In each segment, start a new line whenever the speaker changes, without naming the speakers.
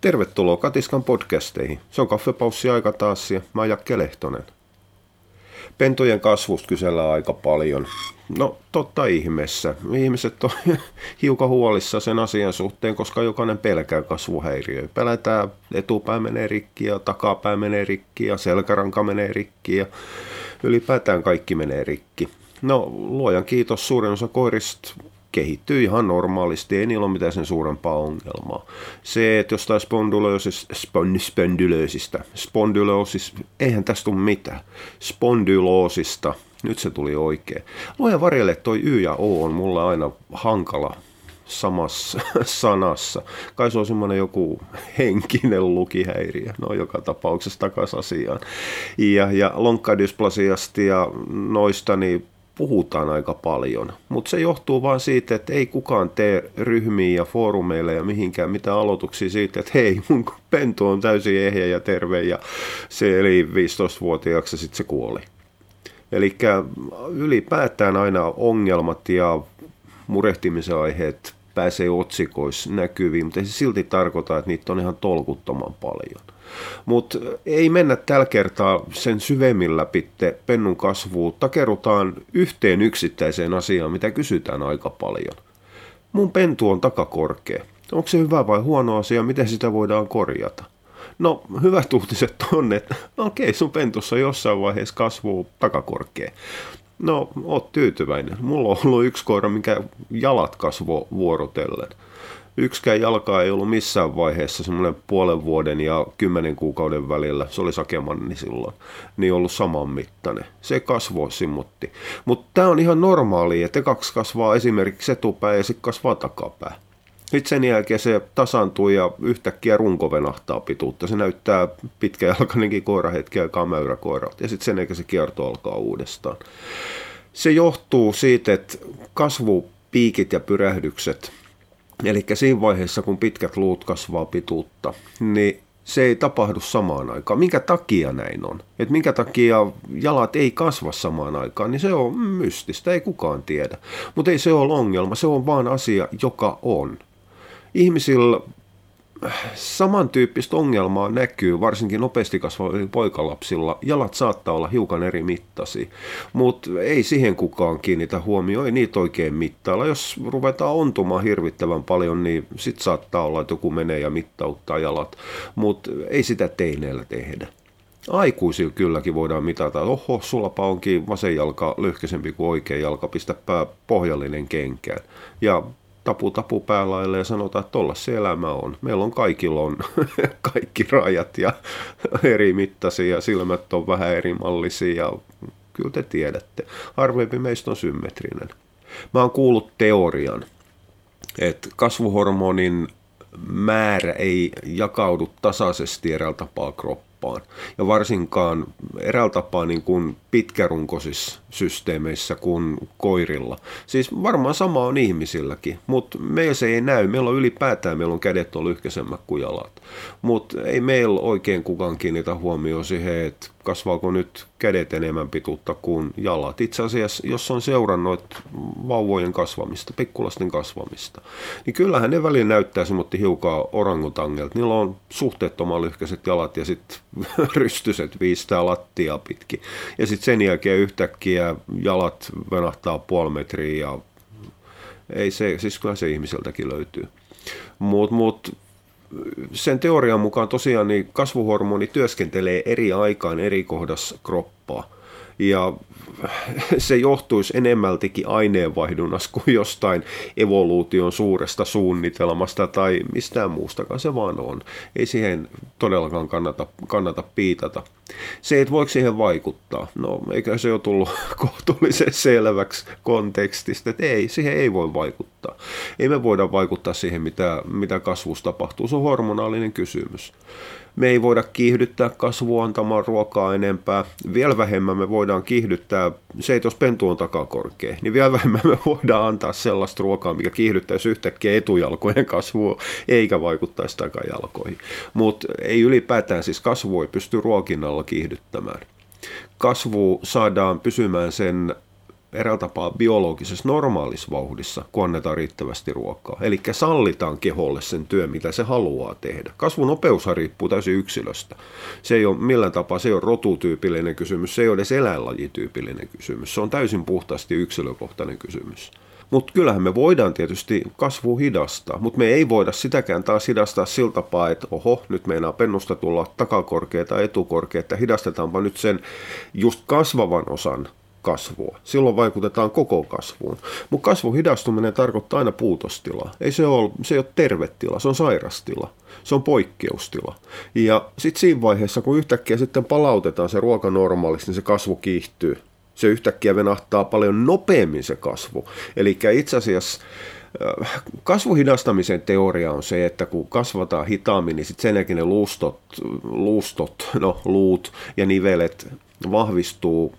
Tervetuloa Katiskan podcasteihin. Se on kaffepaussi aika taas ja mä oon Jakke Lehtonen. Pentojen kasvusta kysellään aika paljon. No totta ihmeessä. Ihmiset on hiukan huolissa sen asian suhteen, koska jokainen pelkää kasvuhäiriöä. Pelätään etupää menee rikki ja takapää menee rikki ja selkäranka menee rikki ja ylipäätään kaikki menee rikki. No luojan kiitos, suurin osa koirista kehittyy ihan normaalisti, ei niillä ole mitään sen suurempaa ongelmaa. Se, että jostain spondyloosis, spondylösistä, spondyloosis, eihän tästä tule mitään, spondyloosista, nyt se tuli oikein. Luoja varjelle toi Y ja O on mulla aina hankala samassa sanassa. Kai se on semmoinen joku henkinen lukihäiriö, no joka tapauksessa takaisin asiaan. Ja, ja lonkkadysplasiasta ja noista, niin puhutaan aika paljon, mutta se johtuu vain siitä, että ei kukaan tee ryhmiin ja foorumeille ja mihinkään mitään aloituksia siitä, että hei, mun pentu on täysin ehjä ja terve ja se eli 15-vuotiaaksi ja sitten se kuoli. Eli ylipäätään aina ongelmat ja murehtimisen aiheet pääsee otsikoissa näkyviin, mutta ei se silti tarkoita, että niitä on ihan tolkuttoman paljon. Mutta ei mennä tällä kertaa sen syvemmin läpi pennun kasvuun. Takerutaan yhteen yksittäiseen asiaan, mitä kysytään aika paljon. Mun pentu on takakorkea. Onko se hyvä vai huono asia? Miten sitä voidaan korjata? No, hyvät uutiset on, että okei, sun pentussa jossain vaiheessa kasvuu takakorkea. No, oot tyytyväinen. Mulla on ollut yksi koira, mikä jalat kasvoi vuorotellen yksikään jalka ei ollut missään vaiheessa semmoinen puolen vuoden ja kymmenen kuukauden välillä, se oli sakemanni silloin, niin ollut saman mittainen. Se kasvoi simmutti. Mutta tämä on ihan normaali, että kaksi kasvaa esimerkiksi etupää ja sitten kasvaa takapää. Sitten sen jälkeen se tasantuu ja yhtäkkiä runko venahtaa pituutta. Se näyttää pitkäjalkainenkin koira hetki aikaa mäyräkoiralta ja sitten sen jälkeen se kierto alkaa uudestaan. Se johtuu siitä, että kasvupiikit ja pyrähdykset – Eli siinä vaiheessa, kun pitkät luut kasvaa pituutta, niin se ei tapahdu samaan aikaan. Minkä takia näin on? Et minkä takia jalat ei kasva samaan aikaan, niin se on mystistä, ei kukaan tiedä. Mutta ei se ole ongelma, se on vaan asia, joka on. Ihmisillä samantyyppistä ongelmaa näkyy, varsinkin nopeasti kasvavilla poikalapsilla. Jalat saattaa olla hiukan eri mittaisia, mutta ei siihen kukaan kiinnitä huomioon, ei niitä oikein mittailla. Jos ruvetaan ontumaan hirvittävän paljon, niin sit saattaa olla, että joku menee ja mittauttaa jalat, mutta ei sitä teineellä tehdä. Aikuisilla kylläkin voidaan mitata, oho, sulapa onkin vasen jalka lyhkäisempi kuin oikea jalka, pistä pää pohjallinen kenkään. Ja tapu tapu päälaille ja sanotaan, että tolla se elämä on. Meillä on kaikilla on kaikki rajat ja eri mittaisia silmät on vähän eri mallisia ja kyllä te tiedätte. Harvempi meistä on symmetrinen. Mä oon kuullut teorian, että kasvuhormonin määrä ei jakaudu tasaisesti eräällä tapaa kroppaan kroppaan. Ja varsinkaan eräällä tapaa niin kuin pitkärunkoisissa systeemeissä kuin koirilla. Siis varmaan sama on ihmisilläkin, mutta meillä se ei näy. Meillä on ylipäätään, meillä on kädet on lyhkäisemmät kuin jalat. Mutta ei meillä oikein kukaan kiinnitä huomioon siihen, että kasvaako nyt kädet enemmän pituutta kuin jalat. Itse asiassa, jos on seurannut vauvojen kasvamista, pikkulasten kasvamista, niin kyllähän ne välillä näyttää semmoitti hiukan orangutangelta. Niillä on suhteettoman lyhkäiset jalat ja sitten rystyset viistää lattia pitkin. Ja sitten sen jälkeen yhtäkkiä jalat venahtaa puoli metriä ja ei se, siis kyllä se ihmiseltäkin löytyy. Mutta mut, sen teorian mukaan tosiaan niin kasvuhormoni työskentelee eri aikaan eri kohdassa kroppaa. Ja se johtuisi enemmältikin aineenvaihdunnassa kuin jostain evoluution suuresta suunnitelmasta tai mistään muustakaan se vaan on. Ei siihen todellakaan kannata, kannata piitata. Se, että voiko siihen vaikuttaa, no eikä se ole tullut kohtuullisen selväksi kontekstista, että ei, siihen ei voi vaikuttaa. Ei me voida vaikuttaa siihen, mitä, mitä kasvussa tapahtuu, se on hormonaalinen kysymys. Me ei voida kiihdyttää kasvua antamaan ruokaa enempää. Vielä vähemmän me voidaan kiihdyttää, se että jos pentu on takakorkea, niin vielä vähemmän me voidaan antaa sellaista ruokaa, mikä kiihdyttäisi yhtäkkiä etujalkojen kasvua, eikä vaikuttaisi takajalkoihin. Mutta ei ylipäätään siis kasvu ei pysty ruokinnalla kiihdyttämään. Kasvu saadaan pysymään sen eräällä tapaa biologisessa normaalissa vauhdissa, kun annetaan riittävästi ruokaa. Eli sallitaan keholle sen työ, mitä se haluaa tehdä. Kasvunopeushan riippuu täysin yksilöstä. Se ei ole millään tapaa, se ei ole rotutyypillinen kysymys, se ei ole edes eläinlajityypillinen kysymys. Se on täysin puhtaasti yksilökohtainen kysymys. Mutta kyllähän me voidaan tietysti kasvu hidastaa, mutta me ei voida sitäkään taas hidastaa sillä tapaa, että oho, nyt meinaa pennusta tulla takakorkea tai että hidastetaanpa nyt sen just kasvavan osan kasvua. Silloin vaikutetaan koko kasvuun. Mutta kasvun hidastuminen tarkoittaa aina puutostilaa. Ei se ole, se ei ole tervetila, se on sairastila. Se on poikkeustila. Ja sitten siinä vaiheessa, kun yhtäkkiä sitten palautetaan se ruoka normaaliksi, niin se kasvu kiihtyy se yhtäkkiä venahtaa paljon nopeammin se kasvu. Eli itse asiassa äh, kasvuhidastamisen teoria on se, että kun kasvataan hitaammin, niin sitten sen jälkeen ne luustot, luustot, no luut ja nivelet vahvistuu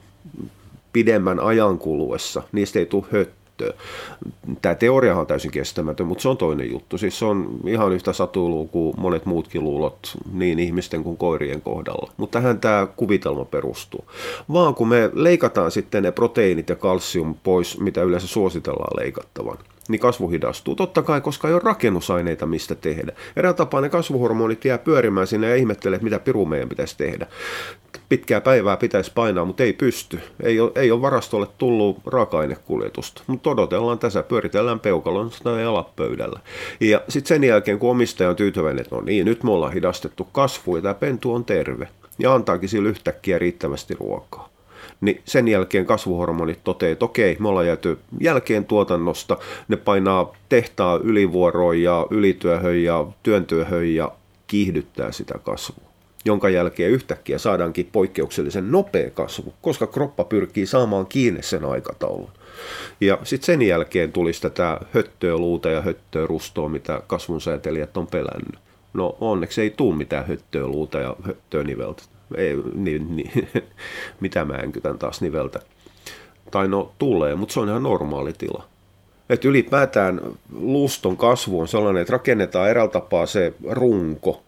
pidemmän ajan kuluessa. Niistä ei tule höt, käyttöön. Tämä teoria on täysin kestämätön, mutta se on toinen juttu. Siis se on ihan yhtä satuluu kuin monet muutkin luulot niin ihmisten kuin koirien kohdalla. Mutta tähän tämä kuvitelma perustuu. Vaan kun me leikataan sitten ne proteiinit ja kalsium pois, mitä yleensä suositellaan leikattavan, niin kasvu hidastuu. Totta kai, koska ei ole rakennusaineita, mistä tehdä. Erään tapaa ne kasvuhormonit jää pyörimään sinne ja ihmettelee, että mitä piru meidän pitäisi tehdä. Pitkää päivää pitäisi painaa, mutta ei pysty. Ei ole, ei ole varastolle tullut raaka-ainekuljetusta. Mutta odotellaan tässä, pyöritellään peukalon tai alapöydällä. Ja sitten sen jälkeen, kun omistaja on tyytyväinen, että no niin, nyt me ollaan hidastettu kasvu ja tämä pentu on terve. Ja antaakin sille yhtäkkiä riittävästi ruokaa niin sen jälkeen kasvuhormonit toteaa, että okei, me ollaan jääty jälkeen tuotannosta, ne painaa tehtaa ylivuoroon ja ylityöhön ja työntyöhön ja kiihdyttää sitä kasvua jonka jälkeen yhtäkkiä saadaankin poikkeuksellisen nopea kasvu, koska kroppa pyrkii saamaan kiinni sen aikataulun. Ja sitten sen jälkeen tulisi tätä höttöä luuta ja höttöä rustoa, mitä kasvunsäätelijät on pelännyt. No onneksi ei tule mitään höttöä luuta ja höttöä niveltä ei, niin, niin, mitä mä enkytän taas niveltä. Tai no tulee, mutta se on ihan normaali tila. Että ylipäätään luuston kasvu on sellainen, että rakennetaan eräällä tapaa se runko.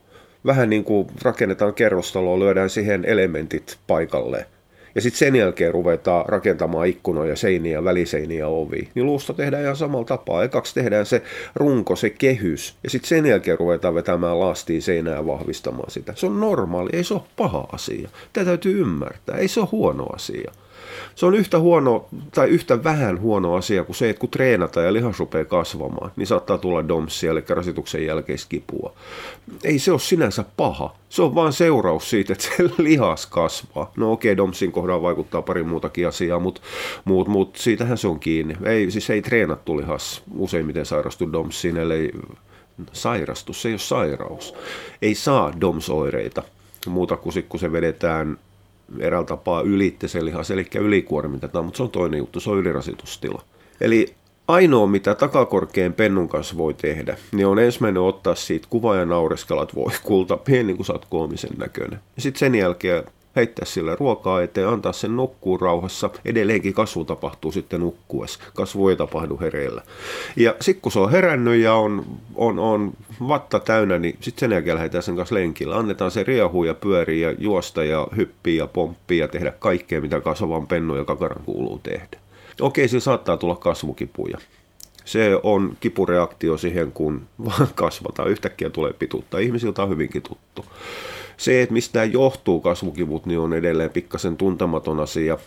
Vähän niin kuin rakennetaan kerrostaloa, lyödään siihen elementit paikalle ja sitten sen jälkeen ruvetaan rakentamaan ikkunoja, seiniä, väliseiniä ovi, niin luusta tehdään ihan samalla tapaa. Ekaksi tehdään se runko, se kehys, ja sitten sen jälkeen ruvetaan vetämään lastiin seinää ja vahvistamaan sitä. Se on normaali, ei se ole paha asia. Tämä täytyy ymmärtää, ei se ole huono asia. Se on yhtä huono tai yhtä vähän huono asia kuin se, että kun treenataan ja lihas rupeaa kasvamaan, niin saattaa tulla domsia, eli rasituksen jälkeiskipua. Ei se ole sinänsä paha. Se on vain seuraus siitä, että se lihas kasvaa. No okei, okay, domsin kohdalla vaikuttaa pari muutakin asiaa, mutta mut, mut, siitähän se on kiinni. Ei, siis ei treenattu lihas useimmiten sairastu domsiin, ellei sairastu, se ei ole sairaus. Ei saa domsoireita muuta kuin kun se vedetään eräällä tapaa ylitte se lihas, eli ylikuormitetaan, mutta se on toinen juttu, se on ylirasitustila. Eli ainoa, mitä takakorkeen pennun kanssa voi tehdä, niin on ensimmäinen ottaa siitä kuva ja naureskella, että voi kulta, pieni kuin sä oot koomisen näköinen. Ja sitten sen jälkeen heittää sille ruokaa eteen, antaa sen nukkuu rauhassa. Edelleenkin kasvu tapahtuu sitten nukkuessa. Kasvu ei tapahdu hereillä. Ja sitten kun se on herännyt ja on, on, on vatta täynnä, niin sitten sen jälkeen lähdetään sen kanssa lenkillä. Annetaan se riehua ja pyöriä ja juosta ja hyppiä ja pomppia ja tehdä kaikkea, mitä kasvavan pennun ja kakaran kuuluu tehdä. Okei, sillä saattaa tulla kasvukipuja. Se on kipureaktio siihen, kun vaan kasvataan. Yhtäkkiä tulee pituutta. Ihmisiltä on hyvinkin tuttu. Se, että mistä johtuu kasvukivut, niin on edelleen pikkasen tuntematon asia.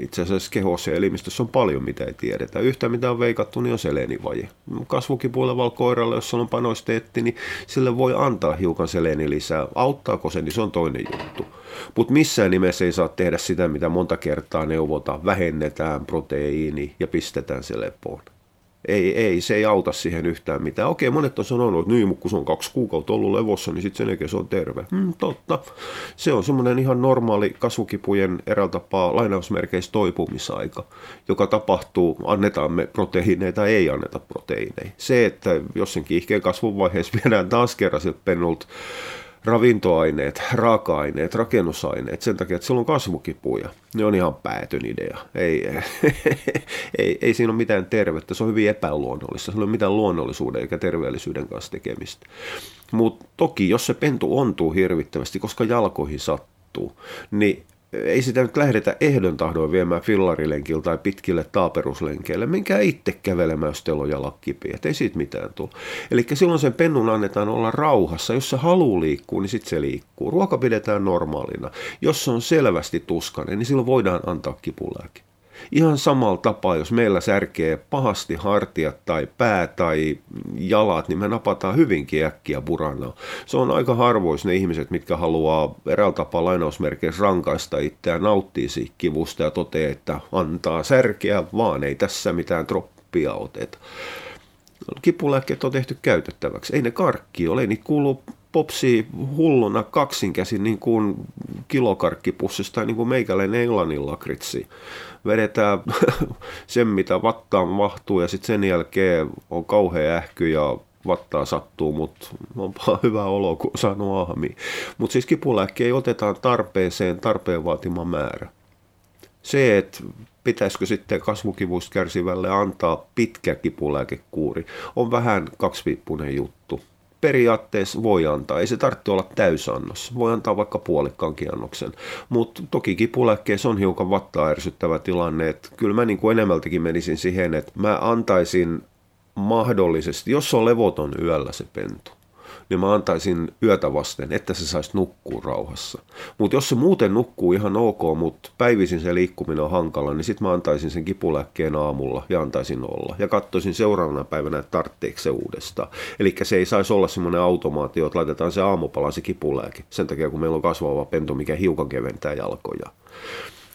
Itse asiassa kehossa ja elimistössä on paljon, mitä ei tiedetä. Yhtä mitä on veikattu, niin on selenivaje. Kasvukipuilevalla koiralla, jos on panosteetti, niin sille voi antaa hiukan seleni lisää. Auttaako se, niin se on toinen juttu. Mutta missään nimessä ei saa tehdä sitä, mitä monta kertaa neuvotaan. Vähennetään proteiini ja pistetään se lepoon ei, ei, se ei auta siihen yhtään mitään. Okei, monet on sanonut, että niin, mutta kun se on kaksi kuukautta ollut levossa, niin sitten sen jälkeen se on terve. Hmm, totta. Se on semmoinen ihan normaali kasvukipujen eräällä tapaa lainausmerkeissä toipumisaika, joka tapahtuu, annetaan me proteiineita ei anneta proteiineja. Se, että jos sen kiihkeen kasvun vaiheessa viedään taas kerran siltä pennulta ravintoaineet, raaka-aineet, rakennusaineet sen takia, että sillä on kasvukipuja. Ne on ihan päätön idea. Ei, ei, ei siinä ole mitään tervettä, se on hyvin epäluonnollista. Se ei ole mitään luonnollisuuden eikä terveellisyyden kanssa tekemistä. Mutta toki, jos se pentu ontuu hirvittävästi, koska jalkoihin sattuu, niin ei sitä nyt lähdetä ehdon tahdoin viemään fillarilenkillä tai pitkille taaperuslenkeille. Menkää itse kävelemään, jos teillä on jalat kipiä. Ei siitä mitään tule. Eli silloin sen pennun annetaan olla rauhassa. Jos se haluaa liikkua, niin sitten se liikkuu. Ruoka pidetään normaalina. Jos se on selvästi tuskainen, niin silloin voidaan antaa kipulääke. Ihan samalla tapaa, jos meillä särkee pahasti hartiat tai pää tai jalat, niin me napataan hyvinkin äkkiä buranaa. Se on aika harvois ne ihmiset, mitkä haluaa eräällä tapaa lainausmerkeissä rankaista itseään, nauttii siitä kivusta ja toteaa, että antaa särkeä, vaan ei tässä mitään troppia oteta kipulääkkeet on tehty käytettäväksi. Ei ne karkki ole, ei niitä popsii hulluna kaksinkäsin niin kuin kilokarkkipussista niin kuin meikäläinen englannin lakritsi. Vedetään sen, mitä vattaan mahtuu ja sitten sen jälkeen on kauhea ähky ja vattaa sattuu, mutta on hyvä olo, kun saanut ahmi. Mutta siis kipulääkkeä otetaan tarpeeseen tarpeen vaatima määrä. Se, että pitäisikö sitten kasvukivuista kärsivälle antaa pitkä kipulääkekuuri, on vähän kaksiviippunen juttu periaatteessa voi antaa. Ei se tarvitse olla täysannos. Voi antaa vaikka puolikkaankin annoksen. Mutta toki kipulääkkeessä on hiukan vattaa ärsyttävä tilanne. Että kyllä mä niin kuin enemmältäkin menisin siihen, että mä antaisin mahdollisesti, jos on levoton yöllä se pentu, niin mä antaisin yötä vasten, että se saisi nukkua rauhassa. Mutta jos se muuten nukkuu ihan ok, mutta päivisin se liikkuminen on hankala, niin sitten mä antaisin sen kipulääkkeen aamulla ja antaisin olla. Ja katsoisin seuraavana päivänä, että tarvitseeko se uudestaan. Eli se ei saisi olla semmoinen automaatio, että laitetaan se aamupala se kipulääke. Sen takia, kun meillä on kasvava pentu, mikä hiukan keventää jalkoja.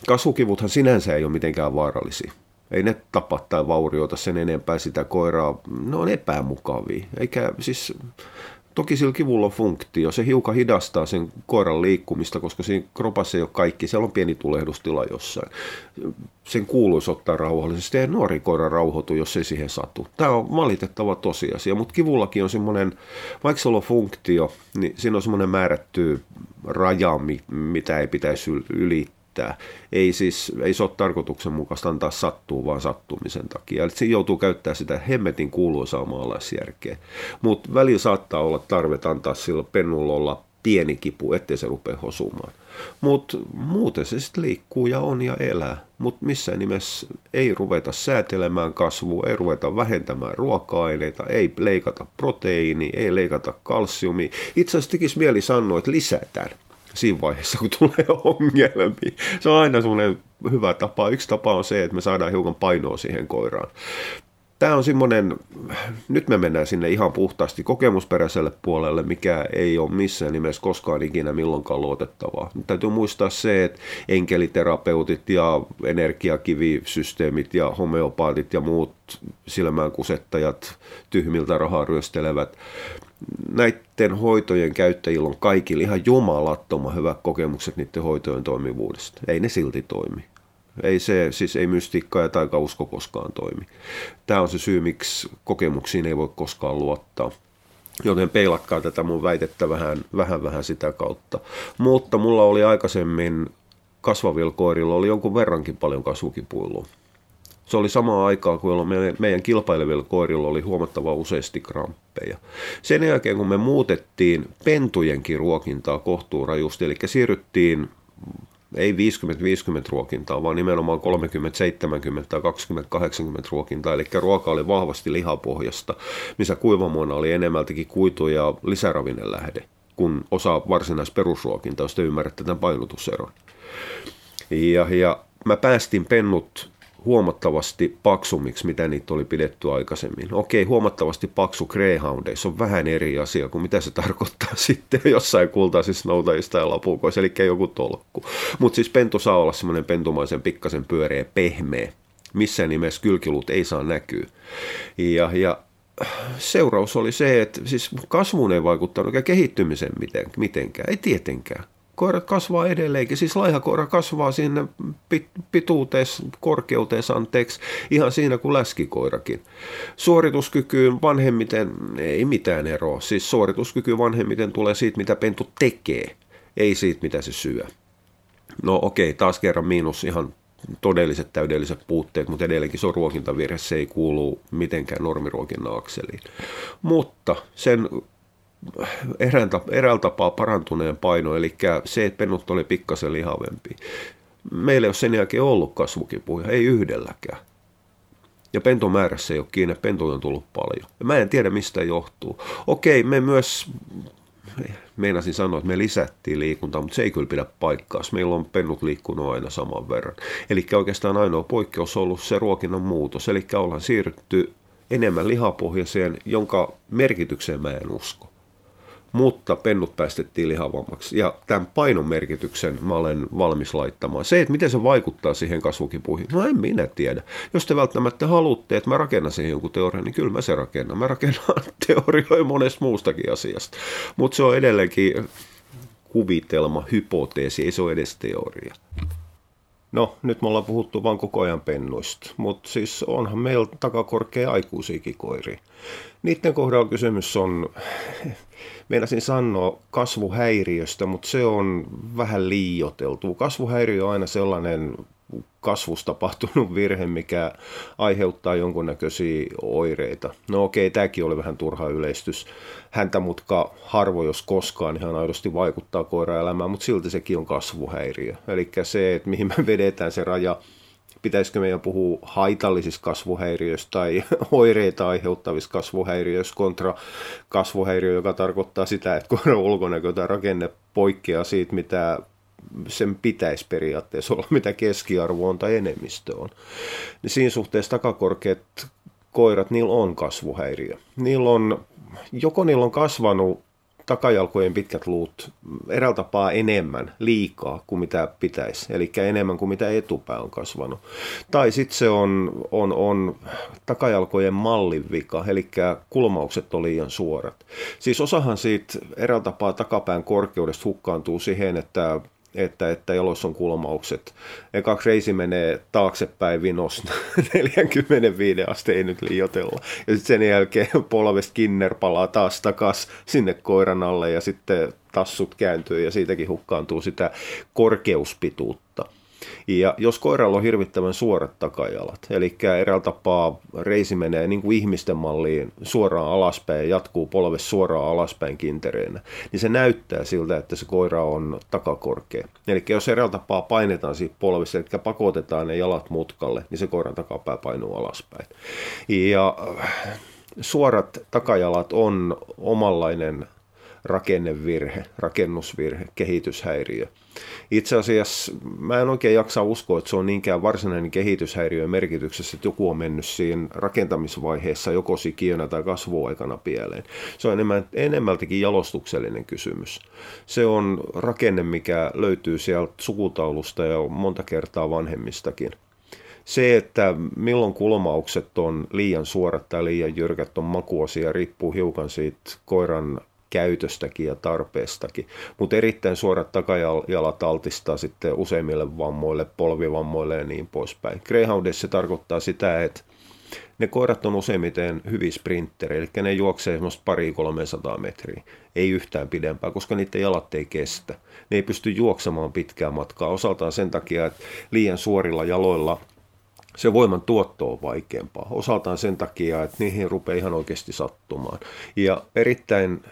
Kasvukivuthan sinänsä ei ole mitenkään vaarallisia. Ei ne tapa tai vaurioita sen enempää sitä koiraa. Ne on epämukavia. Eikä siis Toki sillä kivulla on funktio. Se hiukan hidastaa sen koiran liikkumista, koska siinä kropassa ei ole kaikki. Siellä on pieni tulehdustila jossain. Sen kuuluisi ottaa rauhallisesti. Ei nuori koira rauhoitu, jos ei siihen satu. Tämä on valitettava tosiasia, mutta kivullakin on semmoinen, vaikka se on funktio, niin siinä on semmoinen määrätty raja, mitä ei pitäisi ylittää käyttää. Ei siis, ei se ole tarkoituksenmukaista antaa sattuu vaan sattumisen takia. Eli siinä joutuu käyttämään sitä hemmetin kuuluisaa maalaisjärkeä. Mutta välillä saattaa olla tarve antaa sillä pennulla olla pieni kipu, ettei se rupea hosumaan. Mutta muuten se sitten liikkuu ja on ja elää. Mutta missään nimessä ei ruveta säätelemään kasvua, ei ruveta vähentämään ruoka-aineita, ei leikata proteiini, ei leikata kalsiumia. Itse asiassa tekisi mieli sanoa, että lisätään siinä vaiheessa, kun tulee ongelmia. Se on aina semmoinen hyvä tapa. Yksi tapa on se, että me saadaan hiukan painoa siihen koiraan. Tämä on semmoinen, nyt me mennään sinne ihan puhtaasti kokemusperäiselle puolelle, mikä ei ole missään nimessä koskaan ikinä milloinkaan luotettavaa. Nyt täytyy muistaa se, että enkeliterapeutit ja energiakivisysteemit ja homeopaatit ja muut silmäänkusettajat tyhmiltä rahaa ryöstelevät näiden hoitojen käyttäjillä on kaikilla ihan jumalattoman hyvät kokemukset niiden hoitojen toimivuudesta. Ei ne silti toimi. Ei se, siis ei mystiikka ja taikausko koskaan toimi. Tämä on se syy, miksi kokemuksiin ei voi koskaan luottaa. Joten peilatkaa tätä mun väitettä vähän, vähän, vähän sitä kautta. Mutta mulla oli aikaisemmin kasvavilla koirilla oli jonkun verrankin paljon kasvukipuilua. Se oli samaa aikaa, kun meidän, kilpailevilla koirilla oli huomattava useasti kramppeja. Sen jälkeen, kun me muutettiin pentujenkin ruokintaa kohtuurajusti, eli siirryttiin ei 50-50 ruokintaa, vaan nimenomaan 30-70 tai 20-80 ruokintaa, eli ruoka oli vahvasti lihapohjasta, missä kuivamuona oli enemmältäkin kuitu ja lisäravinnelähde, kun osa varsinaisperusruokintaa, jos te ymmärrätte tämän painotuseron. Ja, ja mä päästin pennut huomattavasti paksumiksi, mitä niitä oli pidetty aikaisemmin. Okei, huomattavasti paksu greyhoundeissa on vähän eri asia kuin mitä se tarkoittaa sitten jossain kultaisissa noutajissa ja lapukoissa, eli joku tolkku. Mutta siis pentu saa olla semmoinen pentumaisen pikkasen pyöreä pehmeä. Missään nimessä kylkilut ei saa näkyä. Ja, ja seuraus oli se, että siis kasvuun ei vaikuttanut eikä kehittymiseen mitenkään, ei tietenkään koirat kasvaa edelleenkin. Siis laihakoira kasvaa sinne pituuteessa, korkeuteessa, anteeksi, ihan siinä kuin läskikoirakin. Suorituskykyyn vanhemmiten ei mitään eroa. Siis suorituskyky vanhemmiten tulee siitä, mitä pentu tekee, ei siitä, mitä se syö. No okei, taas kerran miinus ihan todelliset täydelliset puutteet, mutta edelleenkin se on ruokintavirhe, se ei kuulu mitenkään normiruokinnan akseliin. Mutta sen eräällä tapaa parantuneen paino, eli se, että pennut oli pikkasen lihavempi. Meillä ei ole sen jälkeen ollut kasvukipuja, ei yhdelläkään. Ja pentomäärässä ei ole kiinni, pentoja on tullut paljon. Ja mä en tiedä, mistä johtuu. Okei, me myös meinasin sanoa, että me lisättiin liikuntaa, mutta se ei kyllä pidä paikkaa. Meillä on pennut liikkunut aina saman verran. Eli oikeastaan ainoa poikkeus on ollut se ruokinnan muutos. Eli ollaan siirrytty enemmän lihapohjaiseen, jonka merkitykseen mä en usko mutta pennut päästettiin lihavammaksi. Ja tämän painon merkityksen mä olen valmis laittamaan. Se, että miten se vaikuttaa siihen kasvukipuihin, no en minä tiedä. Jos te välttämättä haluatte, että mä rakennan siihen jonkun teorian, niin kyllä mä se rakennan. Mä rakennan teorioja monesta muustakin asiasta. Mutta se on edelleenkin kuvitelma, hypoteesi, ei se ole edes teoria. No, nyt me ollaan puhuttu vain koko ajan pennuista, mutta siis onhan meillä takakorkea aikuisiakin koiria. Niiden kohdalla kysymys on, meinasin sanoa kasvuhäiriöstä, mutta se on vähän liioteltu. Kasvuhäiriö on aina sellainen kasvusta tapahtunut virhe, mikä aiheuttaa jonkunnäköisiä oireita. No okei, tämäkin oli vähän turha yleistys. Häntä mutka harvo, jos koskaan, ihan aidosti vaikuttaa koiraelämään, mutta silti sekin on kasvuhäiriö. Eli se, että mihin me vedetään se raja, pitäisikö meidän puhua haitallisista kasvuhäiriöistä tai oireita aiheuttavista kasvuhäiriöistä kontra kasvuhäiriö, joka tarkoittaa sitä, että koiran ulkonäkö tai rakenne poikkeaa siitä, mitä sen pitäisi periaatteessa olla, mitä keskiarvo on tai enemmistö on. Niin siinä suhteessa takakorkeat koirat, niillä on kasvuhäiriö. Niillä on, joko niillä on kasvanut takajalkojen pitkät luut eräältä tapaa enemmän, liikaa kuin mitä pitäisi, eli enemmän kuin mitä etupää on kasvanut. Tai sitten se on, on, on takajalkojen mallin vika, eli kulmaukset on liian suorat. Siis osahan siitä eräältä tapaa takapään korkeudesta hukkaantuu siihen, että että, että jalossa on kulmaukset. Eka reisi menee taaksepäin vinos 45 aste, ei nyt liioitella. Ja sitten sen jälkeen polvesta kinner palaa taas takas sinne koiran alle ja sitten tassut kääntyy ja siitäkin hukkaantuu sitä korkeuspituutta. Ja jos koiralla on hirvittävän suorat takajalat, eli eräällä tapaa reisi menee niin kuin ihmisten malliin suoraan alaspäin ja jatkuu polve suoraan alaspäin kintereenä, niin se näyttää siltä, että se koira on takakorkea. Eli jos eräällä tapaa painetaan siitä polvista, eli pakotetaan ne jalat mutkalle, niin se koiran takapää painuu alaspäin. Ja suorat takajalat on omanlainen rakennevirhe, rakennusvirhe, kehityshäiriö. Itse asiassa mä en oikein jaksa uskoa, että se on niinkään varsinainen kehityshäiriö merkityksessä, että joku on mennyt siinä rakentamisvaiheessa joko sikiönä tai kasvuaikana pieleen. Se on enemmän, enemmältikin jalostuksellinen kysymys. Se on rakenne, mikä löytyy sieltä sukutaulusta ja monta kertaa vanhemmistakin se, että milloin kulmaukset on liian suorat tai liian jyrkät on makuasia, riippuu hiukan siitä koiran käytöstäkin ja tarpeestakin. Mutta erittäin suorat takajalat altistaa sitten useimmille vammoille, polvivammoille ja niin poispäin. Greyhoundissa se tarkoittaa sitä, että ne koirat on useimmiten hyviä sprinteri, eli ne juoksee semmoista pari 300 metriä, ei yhtään pidempää, koska niiden jalat ei kestä. Ne ei pysty juoksemaan pitkää matkaa, osaltaan sen takia, että liian suorilla jaloilla – se voiman tuotto on vaikeampaa. Osaltaan sen takia, että niihin rupeaa ihan oikeasti sattumaan. Ja erittäin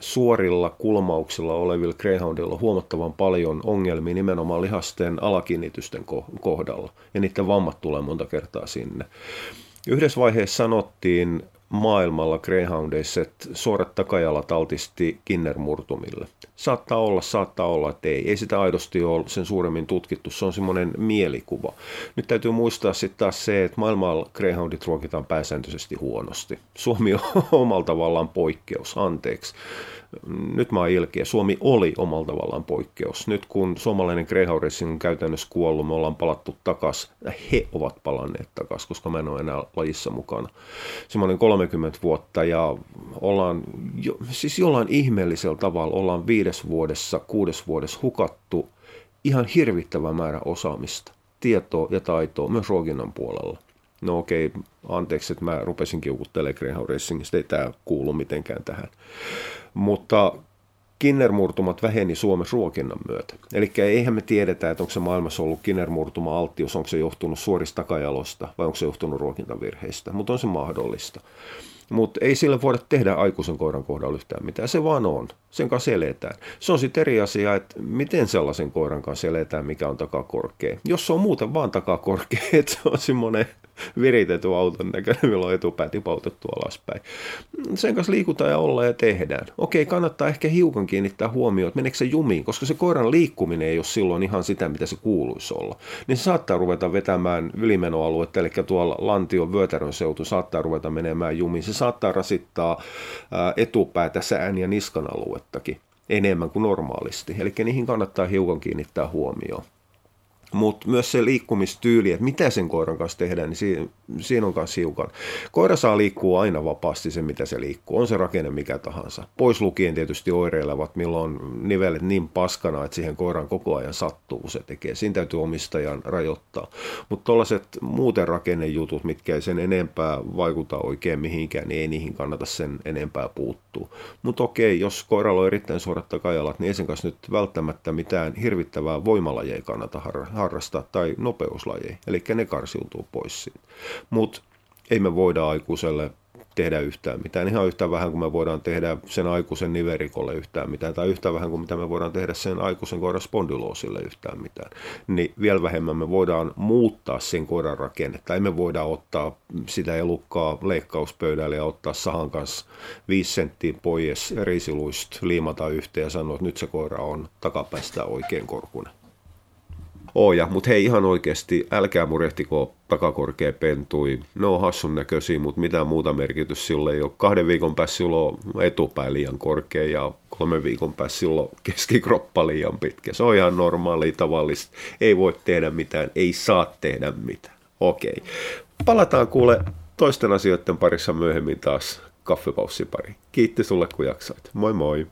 suorilla kulmauksilla olevilla Greyhoundilla on huomattavan paljon ongelmia nimenomaan lihasten alakiinnitysten kohdalla. Ja niiden vammat tulee monta kertaa sinne. Yhdessä vaiheessa sanottiin maailmalla Greyhoundeissa, että suorat takajalat altisti kinnermurtumille. Saattaa olla, saattaa olla, että ei. Ei sitä aidosti ole sen suuremmin tutkittu. Se on semmoinen mielikuva. Nyt täytyy muistaa sitten taas se, että maailmalla Greyhoundit ruokitaan pääsääntöisesti huonosti. Suomi on omalla tavallaan poikkeus, anteeksi nyt mä oon ilkeä, Suomi oli omalla tavallaan poikkeus. Nyt kun suomalainen Greyhound Racing on käytännössä kuollut, me ollaan palattu takas, he ovat palanneet takas, koska mä en ole enää lajissa mukana. Semmoinen 30 vuotta ja ollaan, jo, siis jollain ihmeellisellä tavalla ollaan viides vuodessa, kuudes vuodessa hukattu ihan hirvittävä määrä osaamista, tietoa ja taitoa myös ruokinnan puolella. No okei, anteeksi, että mä rupesin kiukuttelemaan Greyhound Racingista, ei tämä kuulu mitenkään tähän mutta kinnermurtumat väheni Suomessa ruokinnan myötä. Eli eihän me tiedetä, että onko se maailmassa ollut kinnermurtuma alttius, onko se johtunut suorista takajalosta vai onko se johtunut ruokintavirheistä, mutta on se mahdollista. Mutta ei sille voida tehdä aikuisen koiran kohdalla yhtään mitään. Se vaan on. Sen kanssa eletään. Se on sitten eri asia, että miten sellaisen koiran kanssa eletään, mikä on takakorkea. Jos se on muuten vaan takakorkea, että se on semmoinen viritetty auton näköinen, millä on etupää tipautettu alaspäin. Sen kanssa liikutaan ja ollaan ja tehdään. Okei, kannattaa ehkä hiukan kiinnittää huomioon, että meneekö se jumiin, koska se koiran liikkuminen ei ole silloin ihan sitä, mitä se kuuluisi olla. Niin se saattaa ruveta vetämään ylimenoaluetta, eli tuolla Lantion vyötärön seutu saattaa ruveta menemään jumiin. Se saattaa rasittaa etupäätä sään ja niskan aluettakin enemmän kuin normaalisti. Eli niihin kannattaa hiukan kiinnittää huomioon. Mutta myös se liikkumistyyli, että mitä sen koiran kanssa tehdään, niin siinä, siinä on myös hiukan. Koira saa liikkua aina vapaasti se, mitä se liikkuu. On se rakenne mikä tahansa. Pois lukien tietysti oireilevat, milloin nivelet niin paskana, että siihen koiran koko ajan sattuu, se tekee. Siinä täytyy omistajan rajoittaa. Mutta tuollaiset muuten rakennejutut, mitkä ei sen enempää vaikuta oikein mihinkään, niin ei niihin kannata sen enempää puuttua. Mutta okei, jos koiralla on erittäin suorat takajalat, niin ei sen kanssa nyt välttämättä mitään hirvittävää voimalajeja kannata harrastaa harrastaa tai nopeuslajeja, eli ne karsiutuu pois siitä. Mutta ei me voida aikuiselle tehdä yhtään mitään. Ihan yhtä vähän kuin me voidaan tehdä sen aikuisen niverikolle yhtään mitään, tai yhtä vähän kuin mitä me voidaan tehdä sen aikuisen koiran spondyloosille yhtään mitään. Niin vielä vähemmän me voidaan muuttaa sen koiran rakennetta. Ei me voida ottaa sitä elukkaa leikkauspöydälle ja ottaa sahan kanssa viisi senttiä pois riisiluista, liimata yhteen ja sanoa, että nyt se koira on takapäistä oikein korkunen oja. Mutta hei ihan oikeasti, älkää murehtiko takakorkea pentui. Ne on hassun näköisiä, mutta mitään muuta merkitys sille ei ole. Kahden viikon päässä silloin etupää liian korkea ja kolmen viikon päässä silloin keskikroppa liian pitkä. Se on ihan normaali, tavallista. Ei voi tehdä mitään, ei saa tehdä mitään. Okei. Palataan kuule toisten asioiden parissa myöhemmin taas kaffepaussipari. Kiitti sulle kun jaksoit. Moi moi!